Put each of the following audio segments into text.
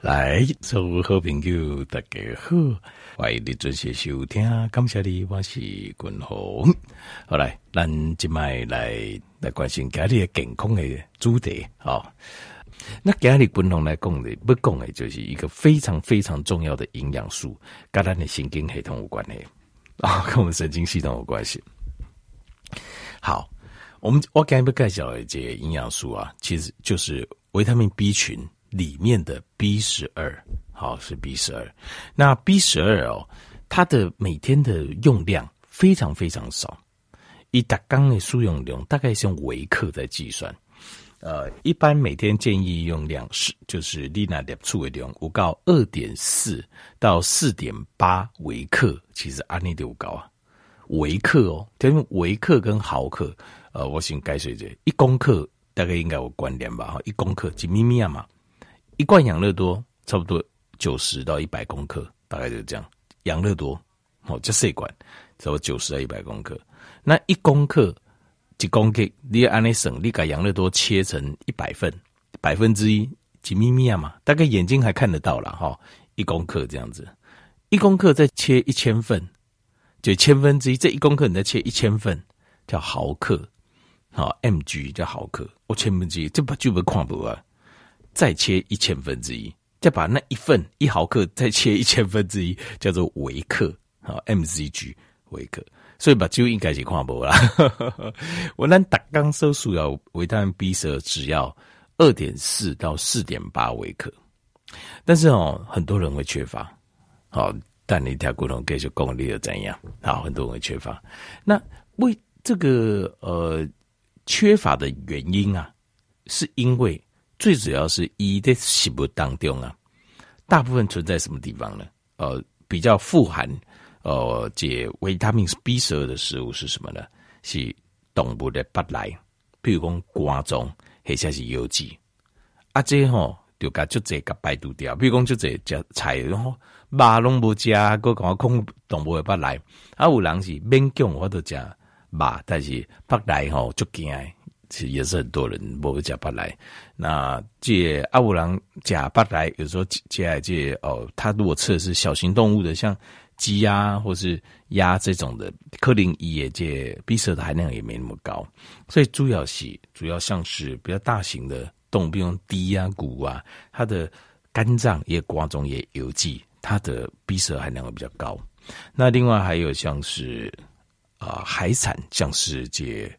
来，所有好朋友大家好，欢迎你准时收听，感谢你，我是君鸿。好来，咱今麦来来关心家里的健康的主题。好、哦，那家里君鸿来讲的，不讲的，就是一个非常非常重要的营养素，跟咱的神经系统有关系啊，跟我们神经系统有关系。好，我们我刚才不介绍的这些营养素啊，其实就是维他命 B 群。里面的 B 十二，好，是 B 十二。那 B 十二哦，它的每天的用量非常非常少，以达缸的输用量大概是用微克在计算。呃，一般每天建议用量是就是利纳点处为量，五告二点四到四点八微克，其实安利的五高啊，微克哦，因为微克跟毫克，呃，我先改水这一公克大概应该有关联吧，哈，一公克几咪咪啊嘛。一罐养乐多差不多九十到一百公克，大概就是这样。养乐多哦，这四罐差不多九十到一百公克。那一公克几公克？你按那省，你把养乐多切成一百份，百分之一几咪咪啊嘛，大概眼睛还看得到了哈。一公克这样子，一公克再切一千份，就千分之一。这一公克你再切一千份，叫毫克，好 mg 叫毫克。我千分之一，这不就不看不啊？再切一千分之一，再把那一份一毫克再切一千分之一，叫做微克，好 mcg 微克，所以把就应该是看不啦。我那打刚收数要维他命 B 十二只要二点四到四点八微克，但是哦，很多人会缺乏。好，但你条骨头继续功力又怎样？好，很多人会缺乏。那为这个呃缺乏的原因啊，是因为。最主要是一的食物当中啊，大部分存在什么地方呢？呃，比较富含呃这维他命 B 十二的食物是什么呢？是动物的骨内，比如讲肝脏，或者是油脂。啊，这吼就甲就这个排毒掉。比如讲就这食菜，然后肉拢无食，搁讲空动物的骨内。啊，有人是勉强我都食肉，但是骨内吼足惊。其实也是很多人不吃不来，那这阿五郎假不来，有时候接下来这哦，他如果吃的是小型动物的，像鸡鸭或是鸭这种的，克林伊也这 B 十二的含量也没那么高，所以主要是主要像是比较大型的动物，比如鸡啊、骨啊，它的肝脏也瓜中也有机，它的 B 十二含量会比较高。那另外还有像是啊、呃、海产，像是这。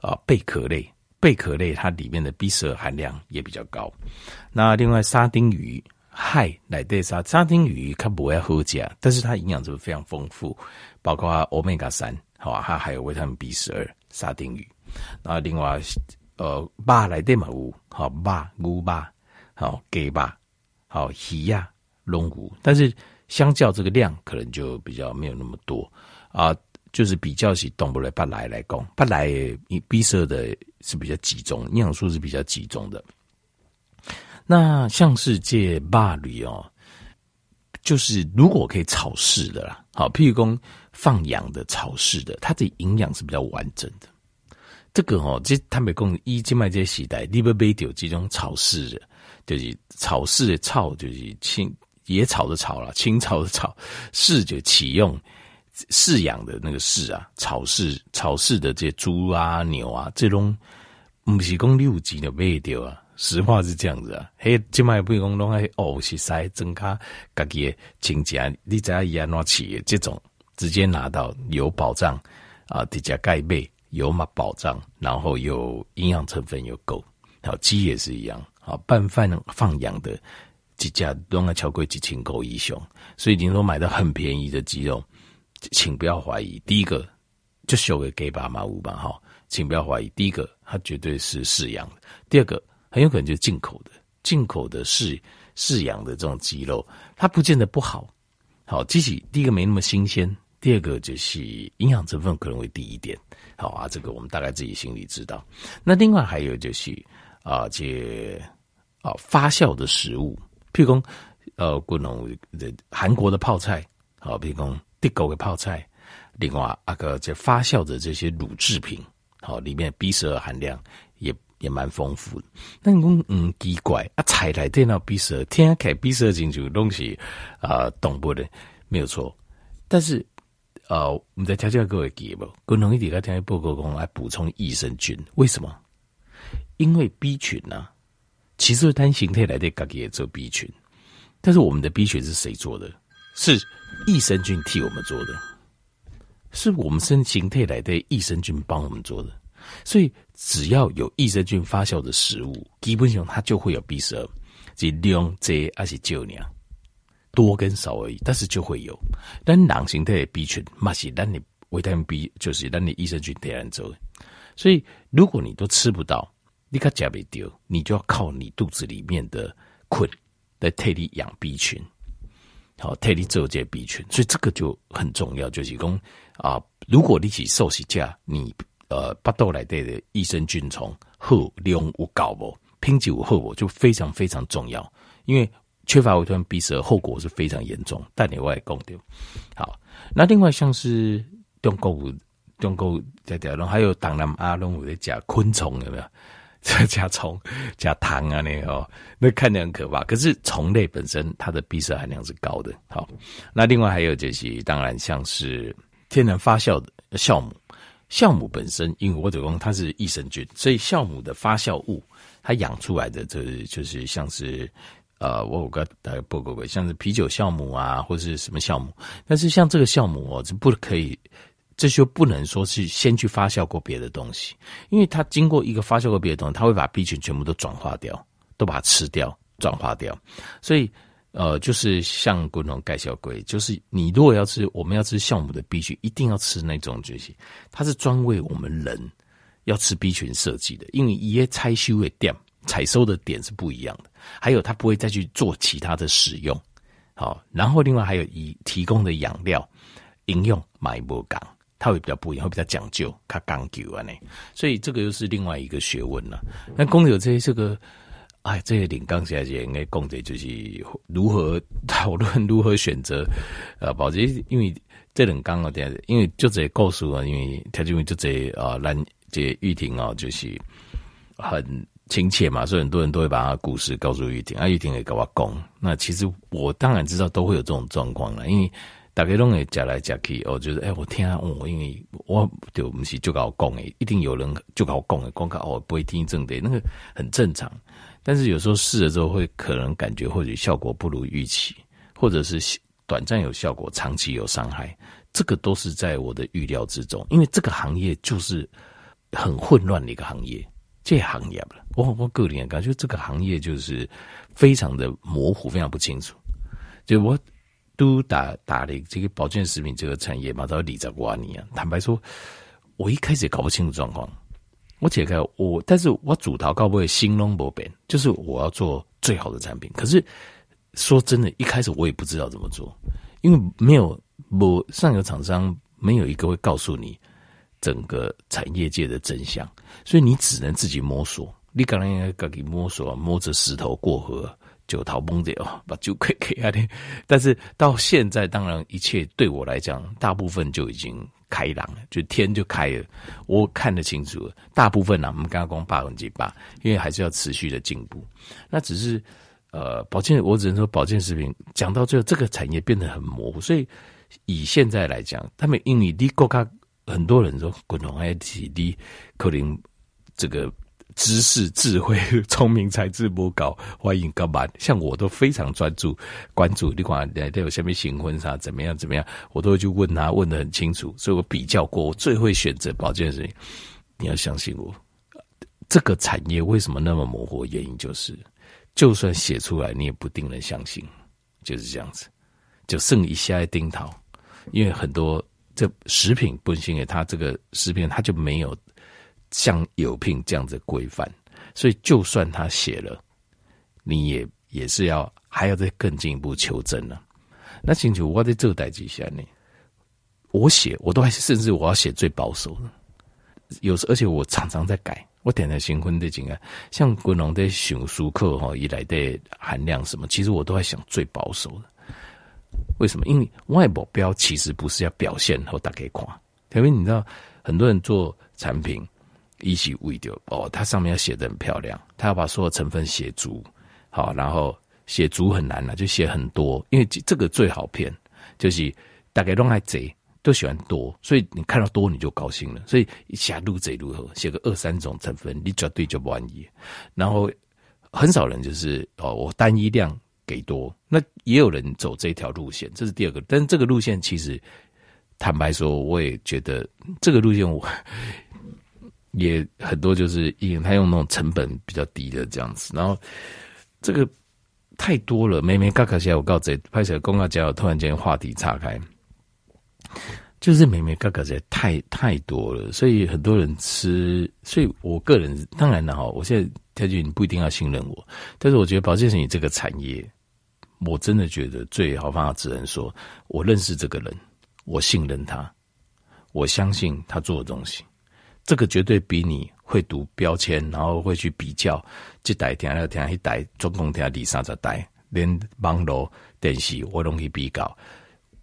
啊，贝壳类，贝壳类它里面的 B 十二含量也比较高。那另外沙丁鱼，海来对沙沙丁鱼它不会喝假，但是它营养值非常丰富，包括欧米伽三，好啊，它还有维他命 B 十二，沙丁鱼。那另外呃，肉来对嘛有，好肉牛肉，好鸡巴，好鱼呀，龙骨，但是相较这个量，可能就比较没有那么多啊。就是比较起动物来不来来讲，不来你 B 十二的是比较集中，营养素是比较集中的。那像是这肉类哦，就是如果可以炒式的啦，好，譬如说放养的炒式的，它的营养是比较完整的。这个哦，这他们讲一静脉这些时代，你不买到这种炒式的，就是炒式的炒，就是清野草的草啦，青草的草，式就启用。饲养的那个饲啊，草饲草饲的这些猪啊牛啊，这种不是讲六级的卖掉啊，实话是这样子啊。嘿，今卖不讲拢爱哦，是塞增加家己的亲戚，你知影伊安怎饲这种直接拿到有保障啊，直接盖被有嘛保障，然后有营养成分又够，好鸡也是一样，好拌饭放养的几家拢爱超过几千块以上，所以你说买到很便宜的鸡肉。请不要怀疑，第一个就修给给爸妈五吧哈，请不要怀疑，第一个它绝对是饲养的，第二个很有可能就是进口的，进口的饲饲养的这种鸡肉，它不见得不好，好，即使第一个没那么新鲜，第二个就是营养成分可能会低一点，好啊，这个我们大概自己心里知道。那另外还有就是啊，这啊发酵的食物，譬如说呃，国农的韩国的泡菜，好，譬如说。地沟的泡菜，另外啊个这发酵的这些乳制品，好，里面 B 十二含量也也蛮丰富的。那你讲嗯奇怪啊，菜来电脑比色，天开 B 十二进去东西啊，动不的没有错。但是呃，我们在调教各位记不？可能一点来听报告讲来补充益生菌，为什么？因为 B 群呢、啊，其实单形态来的自己也做 B 群，但是我们的 B 群是谁做的？是益生菌替我们做的。是我们生形态来的益生菌帮我们做的，所以只要有益生菌发酵的食物，基本上它就会有 B 十二，即量这还是少量，多跟少而已，但是就会有。但囊形态的 B 群，嘛是让你维他命 B，就是让你益生菌天然做。所以如果你都吃不到，你卡加不丢，你就要靠你肚子里面的菌来替你养 B 群。好，替你做这 B 群，所以这个就很重要，就是讲啊，如果你是素食者，你呃巴肚内底的益生菌丛好量有够无，品质有好无，就非常非常重要。因为缺乏维他命 B 十二后果是非常严重。但你外讲掉，好，那另外像是中国中国在条龙，还有东南亚龙有在加昆虫有没有？加加虫加糖啊，那哦，那看起来很可怕。可是虫类本身它的 B 色含量是高的。好，那另外还有就是，当然像是天然发酵的酵母，酵母本身因为我者公它是益生菌，所以酵母的发酵物它养出来的这就是像是呃，我有个大概报告过，像是啤酒酵母啊，或是什么酵母。但是像这个酵母哦，是不可以。这就不能说是先去发酵过别的东西，因为它经过一个发酵过别的东西，它会把 B 群全部都转化掉，都把它吃掉、转化掉。所以，呃，就是像滚龙盖小龟，就是你如果要吃，我们要吃酵母的 B 群，一定要吃那种东西，它是专为我们人要吃 B 群设计的，因为一些采收的点、采收的点是不一样的，还有它不会再去做其他的使用。好，然后另外还有以提供的养料、应用买不港。它会比较不一样，会比较讲究，它讲究啊呢，所以这个又是另外一个学问了。那公有这些这个，哎，这些领刚下来应该公的就是如何讨论，如何选择呃，保质，因为这两刚啊，点，因为就这告诉啊，因为他就因为就这啊，兰这玉婷啊，就是很亲切嘛，所以很多人都会把他故事告诉玉婷，啊，玉婷也跟我讲。那其实我当然知道都会有这种状况了，因为。大家拢会讲来讲去，哦，就是哎，我听啊，我因为我就不是就搞讲诶，一定有人就搞讲诶，光靠哦不会听正的，那个很正常。但是有时候试了之后，会可能感觉或许效果不如预期，或者是短暂有效果，长期有伤害，这个都是在我的预料之中。因为这个行业就是很混乱的一个行业，这行业了，我我个人感觉这个行业就是非常的模糊，非常不清楚，就我。都打打的这个保健食品这个产业嘛，到底在哪里啊？坦白说，我一开始也搞不清楚状况。我解开我，但是我主逃告不会兴隆不变，就是我要做最好的产品。可是说真的，一开始我也不知道怎么做，因为没有我上游厂商没有一个会告诉你整个产业界的真相，所以你只能自己摸索。你可能应该自己摸索，摸着石头过河。就逃崩掉，把酒亏给啊！但是到现在，当然一切对我来讲，大部分就已经开朗了，就天就开了。我看得清楚了，大部分呢、我们刚刚讲百分之八，因为还是要持续的进步。那只是呃，保健，我只能说保健食品讲到最后，这个产业变得很模糊。所以以现在来讲，他们因为你国家很多人说共同 IT 的可能这个。知识、智慧、聪明才智不高，欢迎各位。像我都非常专注关注，你看都有下面新婚纱怎么样怎么样，我都会去问他，问得很清楚。所以我比较过，我最会选择保健食品。你要相信我，这个产业为什么那么模糊？原因就是，就算写出来，你也不定能相信，就是这样子。就剩一下钉桃，因为很多这食品本身，它这个食品它就没有。像有聘这样子规范，所以就算他写了，你也也是要还要再更进一步求证呢、那请求我在这个代际下呢，我写我都还是甚至我要写最保守的，有时而且我常常在改。我点的新婚的景啊，像国农的熊书课哈，以来的含量什么，其实我都在想最保守的。为什么？因为外目标其实不是要表现和大家看，因为你知道很多人做产品。一起喂掉哦，它上面要写的很漂亮，它要把所有成分写足，好，然后写足很难了，就写很多，因为这个最好骗，就是大概都爱贼都喜欢多，所以你看到多你就高兴了，所以一下录贼如何写个二三种成分，你绝对就不满意。然后很少人就是哦，我单一量给多，那也有人走这条路线，这是第二个，但是这个路线其实 坦白说，我也觉得这个路线我。也很多，就是因为他用那种成本比较低的这样子，然后这个太多了，每每嘎嘎起来，我告诉你，拍起来公告讲，突然间话题岔开，就是每每嘎嘎起来太太多了，所以很多人吃，所以我个人当然了哈，我现在条件你不一定要信任我，但是我觉得保健品这个产业，我真的觉得最好方法只能说，我认识这个人，我信任他，我相信他做的东西。这个绝对比你会读标签，然后会去比较这代听那听一代，总共听第三十代，连网络电视我都可以比较。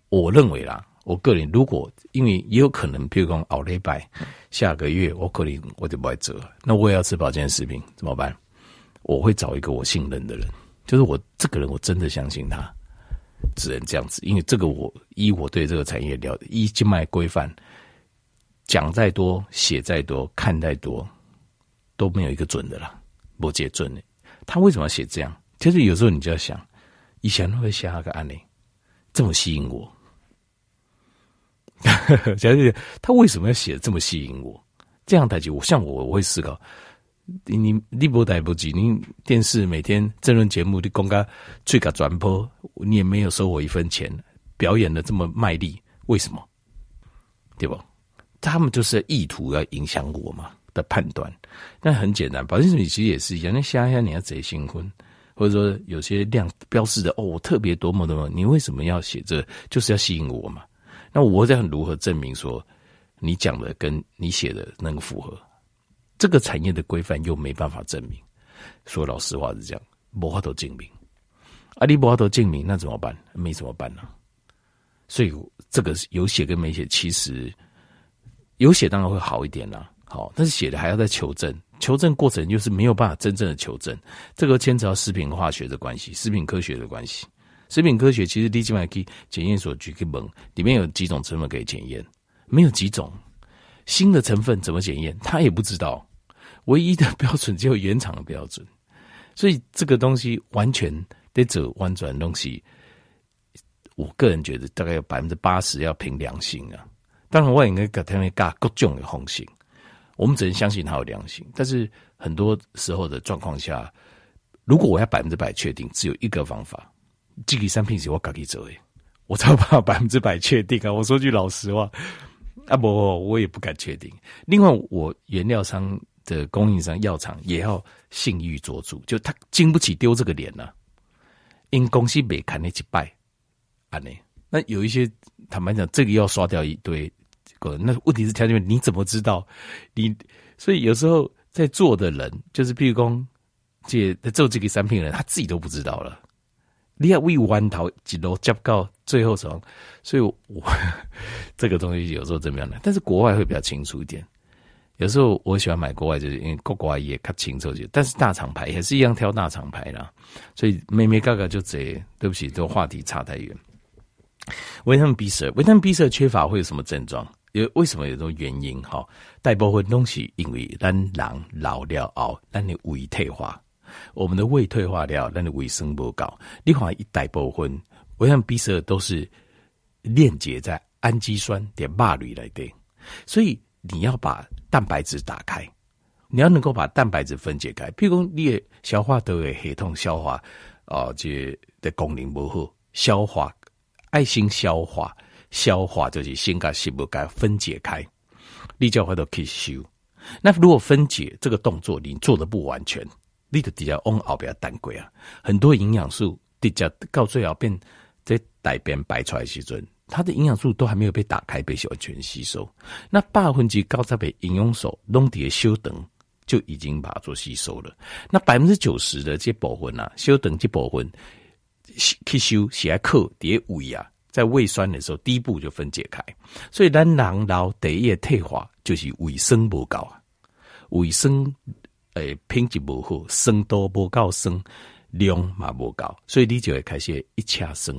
我认为啦，我个人如果因为也有可能，比如讲后礼拜下个月我可能我就不会做，那我也要吃保健食品怎么办？我会找一个我信任的人，就是我这个人我真的相信他，只能这样子，因为这个我依我对这个产业了，依经脉规范。讲再多，写再多，看再多，都没有一个准的啦，不解准的。他为什么要写这样？其实有时候你就要想，以前会写那个案例，这么吸引我。假如他为什么要写这么吸引我？这样台词，我像我，我会思考。你你不带不及，你电视每天政论节目的公开最高转播，你也没有收我一分钱，表演的这么卖力，为什么？对不？他们就是意图要影响我嘛的判断，那很简单，保健食品其实也是一样。那下一下你要贼新婚，或者说有些量标示的哦，我特别多么多么，你为什么要写这？就是要吸引我嘛？那我在如何证明说你讲的跟你写的那个符合？这个产业的规范又没办法证明。说老实话是这样，没法都证明。啊，你没法都证明，那怎么办？没怎么办呢？所以这个有写跟没写，其实。有写当然会好一点啦，好，但是写的还要再求证，求证过程就是没有办法真正的求证，这个牵扯到食品化学的关系，食品科学的关系。食品科学其实立即可以检验所举个门，里面有几种成分可以检验，没有几种新的成分怎么检验，他也不知道，唯一的标准只有原厂的标准，所以这个东西完全得走弯转东西，我个人觉得大概有百分之八十要凭良心啊。当然，我应该给他们加各种的红心，我们只能相信他有良心。但是很多时候的状况下，如果我要百分之百确定，只有一个方法，这个产品是我自己做的，我才有办法百分之百确定啊！我说句老实话，啊不，我也不敢确定。另外，我原料商的供应商药厂也要信誉做主，就他经不起丢这个脸呐、啊。因公司没看那几拜，啊呢，那有一些坦白讲，这个要刷掉一堆。那问题是条件，你怎么知道？你所以有时候在做的人，就是譬如说，这做这个产品的人，他自己都不知道了。你要为弯头几楼接到最后什么？所以我，这个东西有时候怎么样呢？但是国外会比较清楚一点。有时候我喜欢买国外，就是因为国外也看清楚点。但是大厂牌也是一样挑大厂牌啦。所以妹妹嘎嘎就这，对不起，这个话题差太远。维他命 B 十二，维他命 B 十二缺乏会有什么症状？有为为什么有这种原因？哈，大部分东西因为咱人老了后，咱的胃退化，我们的胃退化了，咱的胃生不高。你看一大部分维他命 B 十二都是链接在氨基酸点肉里来的，所以你要把蛋白质打开，你要能够把蛋白质分解开。譬如说，你的消化都会系统消化啊，这的功能不好，消化爱心消化。消化就是先把食物给分解开，你就会都吸收。那如果分解这个动作你做的不完全，你的底下往后边蛋贵啊，很多营养素底下到最后变在大便排出来时阵，它的营养素都还没有被打开被完全吸收。那百分之九十的营养素拢在修等就已经把它做吸收了。那百分之九十的这部分啊，修等这部分吸收是要靠在胃啊。在胃酸的时候，第一步就分解开，所以咱人老第一个退化就是胃酸不够啊，卫生诶品质不好，酸度不够酸，量嘛不够，所以你就会开始一掐酸。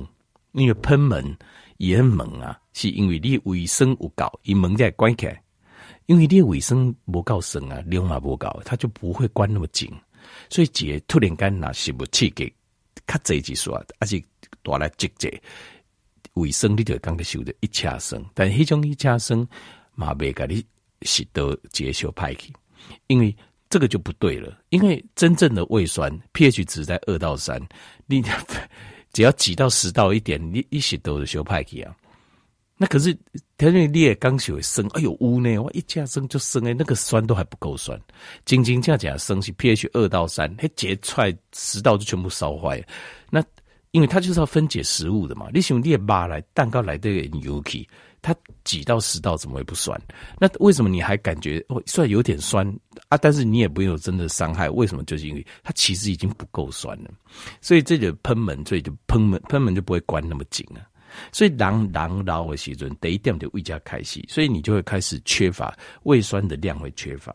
因为喷门也门啊，是因为你卫生不够，一门在关起来，因为你卫生不够酸啊，量嘛不够，它就不会关那么紧。所以姐突然间拿食物刺激，卡这几说，而且带来积积卫生，你就刚个受的一掐酸，但迄种一掐酸嘛袂甲你食到接受歹去，因为这个就不对了。因为真正的胃酸 pH 值在二到三，你只要挤到十到一点，你一食都是受歹去啊。那可是，他那你也刚学会生，哎呦乌呢，我一加生就生哎，那个酸都还不够酸，斤斤价价生是 pH 二到三，它结出来食道就全部烧坏。那因为它就是要分解食物的嘛，你想你扒来蛋糕来的油皮，它几到十道怎么会不酸？那为什么你还感觉哦，虽然有点酸啊，但是你也不用真的伤害？为什么？就是因为它其实已经不够酸了，所以这个喷门，所以就喷门喷门就不会关那么紧了。所以人人老的时阵，第一点就胃加开始，所以你就会开始缺乏胃酸的量会缺乏。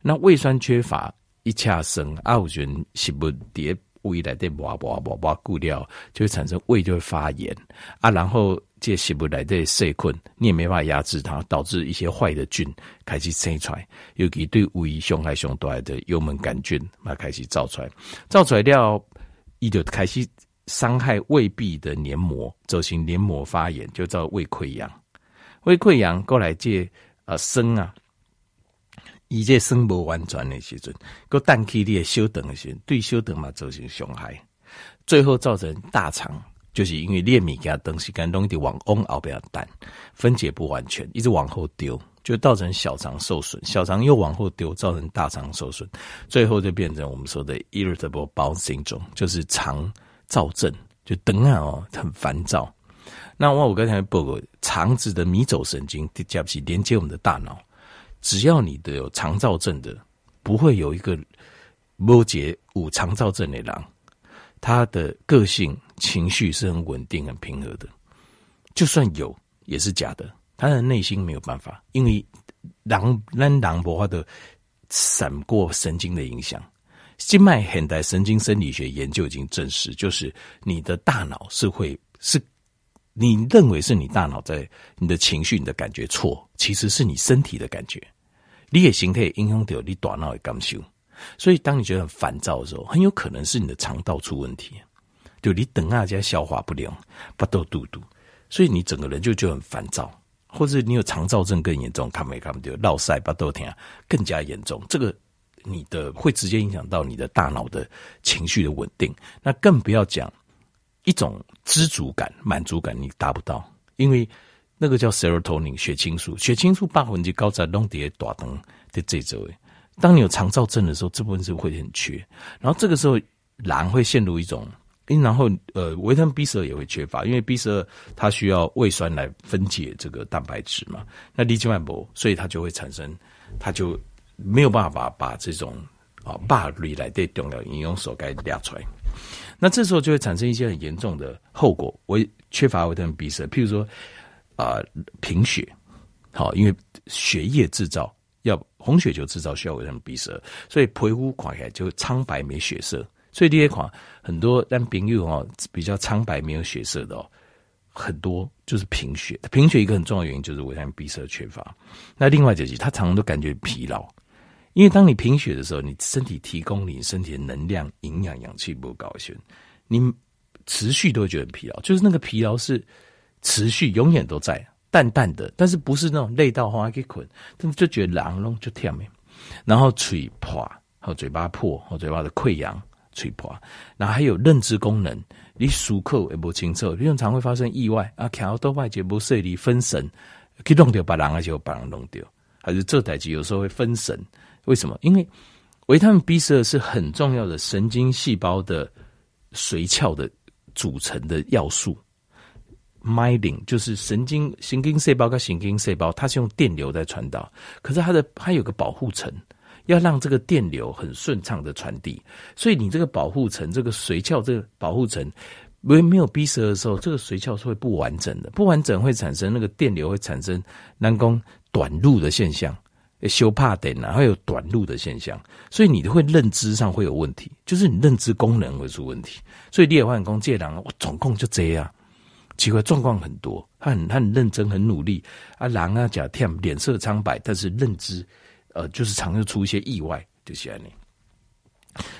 那胃酸缺乏一恰生啊，我觉得食物叠胃来的哇哇哇哇固料，就会产生胃就会发炎啊。然后这食物来的细菌，你也没办法压制它，导致一些坏的菌开始生出来，尤其对胃伤害上大的幽门杆菌那开始造出来，造出来了，伊就开始。伤害胃壁的黏膜，造成黏膜发炎，就叫胃溃疡。胃溃疡过来这呃生啊，以这生不完全的时阵，个蛋气的小肠的时阵，对小肠嘛造成伤害，最后造成大肠，就是因为裂米给它东西干东西往往后边蛋分解不完全，一直往后丢，就造成小肠受损，小肠又往后丢，造成大肠受损，最后就变成我们说的 irritable bowel syndrome，就是肠。燥症就等啊哦，很烦躁。那我我刚才报过，肠子的迷走神经加不起连接我们的大脑。只要你的有肠燥症的，不会有一个摩羯五肠躁症的人，他的个性情绪是很稳定、很平和的。就算有，也是假的。他的内心没有办法，因为狼狼狼博化的闪过神经的影响。静脉现代神经生理学研究已经证实，就是你的大脑是会是，你认为是你大脑在你的情绪、你的感觉错，其实是你身体的感觉。你也形态影响到你大脑的感受，所以当你觉得很烦躁的时候，很有可能是你的肠道出问题，就你等下家消化不良，不都肚肚，所以你整个人就就很烦躁，或者你有肠躁症更严重，看没看不掉，落塞不都疼更加严重，这个。你的会直接影响到你的大脑的情绪的稳定，那更不要讲一种知足感、满足感，你达不到，因为那个叫 serotonin 血清素，血清素百分之高在弄碟大灯的这周围。当你有肠躁症的时候，这部分是会很缺，然后这个时候狼会陷入一种，然后呃维他命 B 十二也会缺乏，因为 B 十二它需要胃酸来分解这个蛋白质嘛，那离经脉搏，所以它就会产生，它就。没有办法把这种啊霸里来的重要营养素给列出来，那这时候就会产生一些很严重的后果，维缺乏维他命 B 十二，譬如说啊贫血，好，因为血液制造要红血球制造需要维他命 B 十二，所以皮肤看起来就苍白没血色，所以这些款很多但朋友哦比较苍白没有血色的哦。很多就是贫血，贫血一个很重要的原因就是维他命 B 十二缺乏。那另外就是他常常都感觉疲劳。因为当你贫血的时候，你身体提供你身体的能量、营养、氧气不够高，你持续都会觉得疲劳。就是那个疲劳是持续、永远都在，淡淡的，但是不是那种累到花给捆，但是就觉得冷咯，就甜美。然后嘴破，和嘴巴破，和嘴巴的溃疡、嘴破，然后还有认知功能，你漱口也不清楚，你常常会发生意外啊，看到多外界不顺利，分神，去弄掉别人，而且把人弄掉，还是这代机有时候会分神。为什么？因为维他命 B 十二是很重要的神经细胞的髓鞘的组成的要素。Myelin 就是神经神经细胞跟神经细胞，它是用电流在传导，可是它的它有个保护层，要让这个电流很顺畅的传递。所以你这个保护层，这个髓鞘这个保护层，没没有 B 十二的时候，这个髓鞘是会不完整的，不完整会产生那个电流会产生南宫短路的现象。修怕点啊，会有短路的现象，所以你会认知上会有问题，就是你认知功能会出问题。所以你也换工借人，我总共就这样，奇怪状况很多，他很他很认真很努力啊，狼啊假天脸色苍白，但是认知呃就是常常出一些意外，就是这样。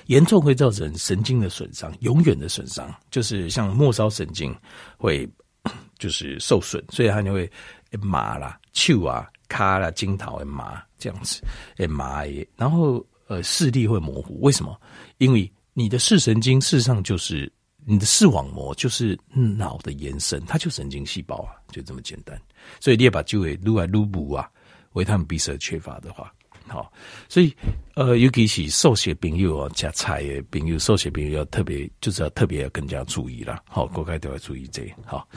严重会造成神经的损伤，永远的损伤，就是像末梢神经会 就是受损，所以它就会麻啦、手啊、卡啦、筋头会麻这样子，诶麻耶，然后呃视力会模糊，为什么？因为你的视神经事实上就是你的视网膜，就是脑的延伸，它就神经细胞啊，就这么简单。所以你也把就会撸啊撸补啊，维他命 B 十二缺乏的话。好，所以呃，尤其是受血朋友哦，加菜的朋友，受血朋友要特别，就是要特别要更加注意啦。好，各位都要注意这。好，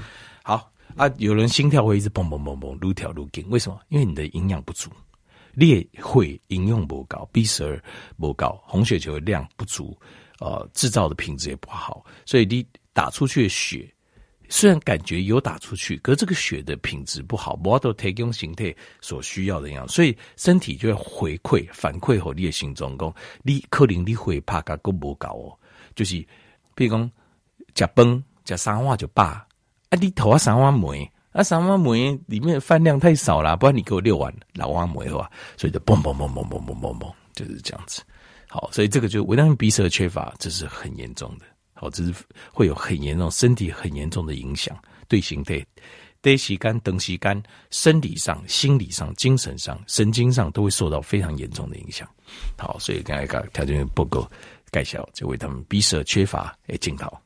好啊，有人心跳会一直蹦蹦蹦蹦，如跳愈紧，为什么？因为你的营养不足，你也会营养不高，B 十二不高，红血球的量不足，呃，制造的品质也不好，所以你打出去的血。虽然感觉有打出去，可是这个血的品质不好，无法度提供形态所需要的样，所以身体就会回馈反馈和你的心脏讲，你可能你会怕个够不高哦，就是比如讲食饭食三碗就饱，啊你头啊三碗梅，啊三碗梅里面的饭量太少了，不然你给我六碗老碗梅的话，所以就嘣嘣嘣嘣嘣嘣嘣嘣，就是这样子。好，所以这个就维他命 B 十二缺乏，这是很严重的。好，这是会有很严重、身体很严重的影响，对形态、对吸干、等吸干、生理上、心理上、精神上、神经上都会受到非常严重的影响。好，所以刚才个条件不够介绍，就为他们 B 十二缺乏诶，检讨。